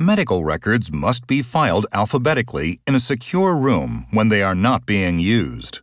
Medical records must be filed alphabetically in a secure room when they are not being used.